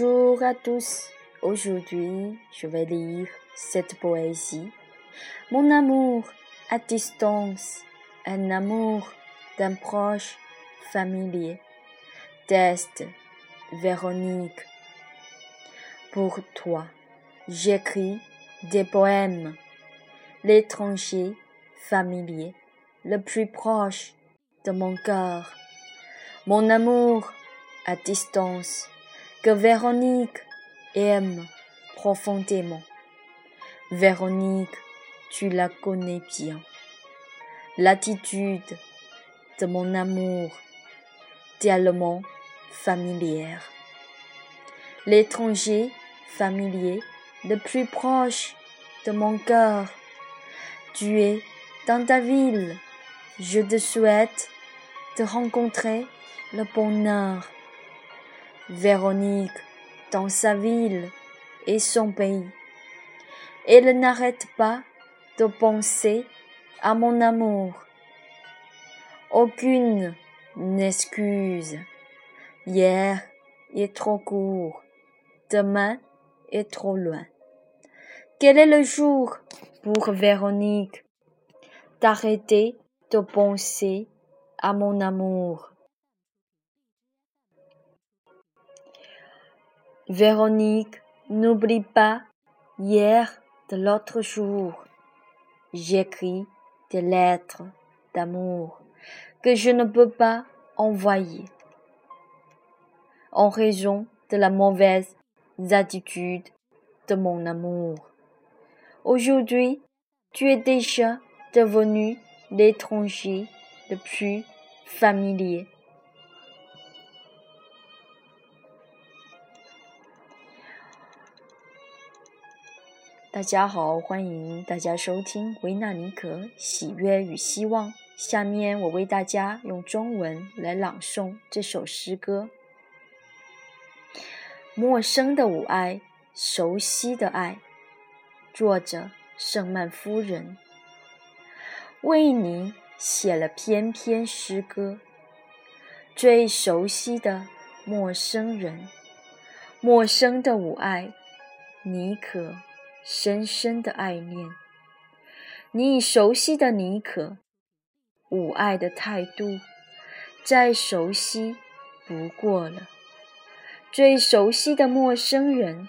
Bonjour à tous. Aujourd'hui, je vais lire cette poésie. Mon amour à distance, un amour d'un proche familier. Test, Véronique. Pour toi, j'écris des poèmes. L'étranger familier, le plus proche de mon cœur. Mon amour à distance que Véronique aime profondément. Véronique, tu la connais bien. L'attitude de mon amour, tellement familière. L'étranger familier, le plus proche de mon cœur. Tu es dans ta ville. Je te souhaite de rencontrer le bonheur. Véronique dans sa ville et son pays. Elle n'arrête pas de penser à mon amour. Aucune n'excuse. Hier est trop court, demain est trop loin. Quel est le jour pour Véronique d'arrêter de penser à mon amour? Véronique, n'oublie pas hier de l'autre jour. J'écris des lettres d'amour que je ne peux pas envoyer en raison de la mauvaise attitude de mon amour. Aujourd'hui, tu es déjà devenu l'étranger le plus familier. 大家好，欢迎大家收听维纳尼可喜悦与希望。下面我为大家用中文来朗诵这首诗歌：陌生的吾爱，熟悉的爱。作者：圣曼夫人，为你写了篇篇诗歌。最熟悉的陌生人，陌生的吾爱，你可？深深的爱念，你已熟悉的妮可，吾爱的态度，再熟悉不过了。最熟悉的陌生人，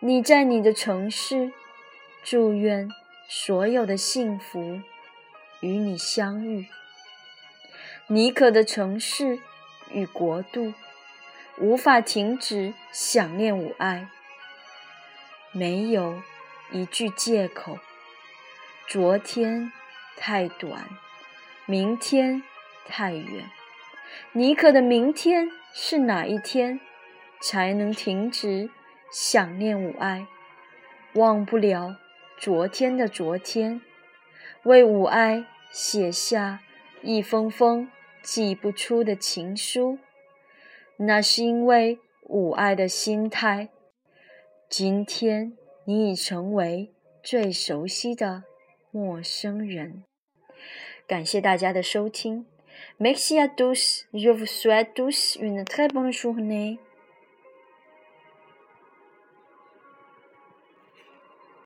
你在你的城市，祝愿所有的幸福与你相遇。妮可的城市与国度，无法停止想念吾爱。没有一句借口。昨天太短，明天太远。尼克的明天是哪一天才能停止想念吾爱？忘不了昨天的昨天，为吾爱写下一封封寄不出的情书。那是因为吾爱的心态。今天你已成为最熟悉的陌生人。感谢大家的收听。Merci à tous. Je vous souhaite tous une très bonne journée.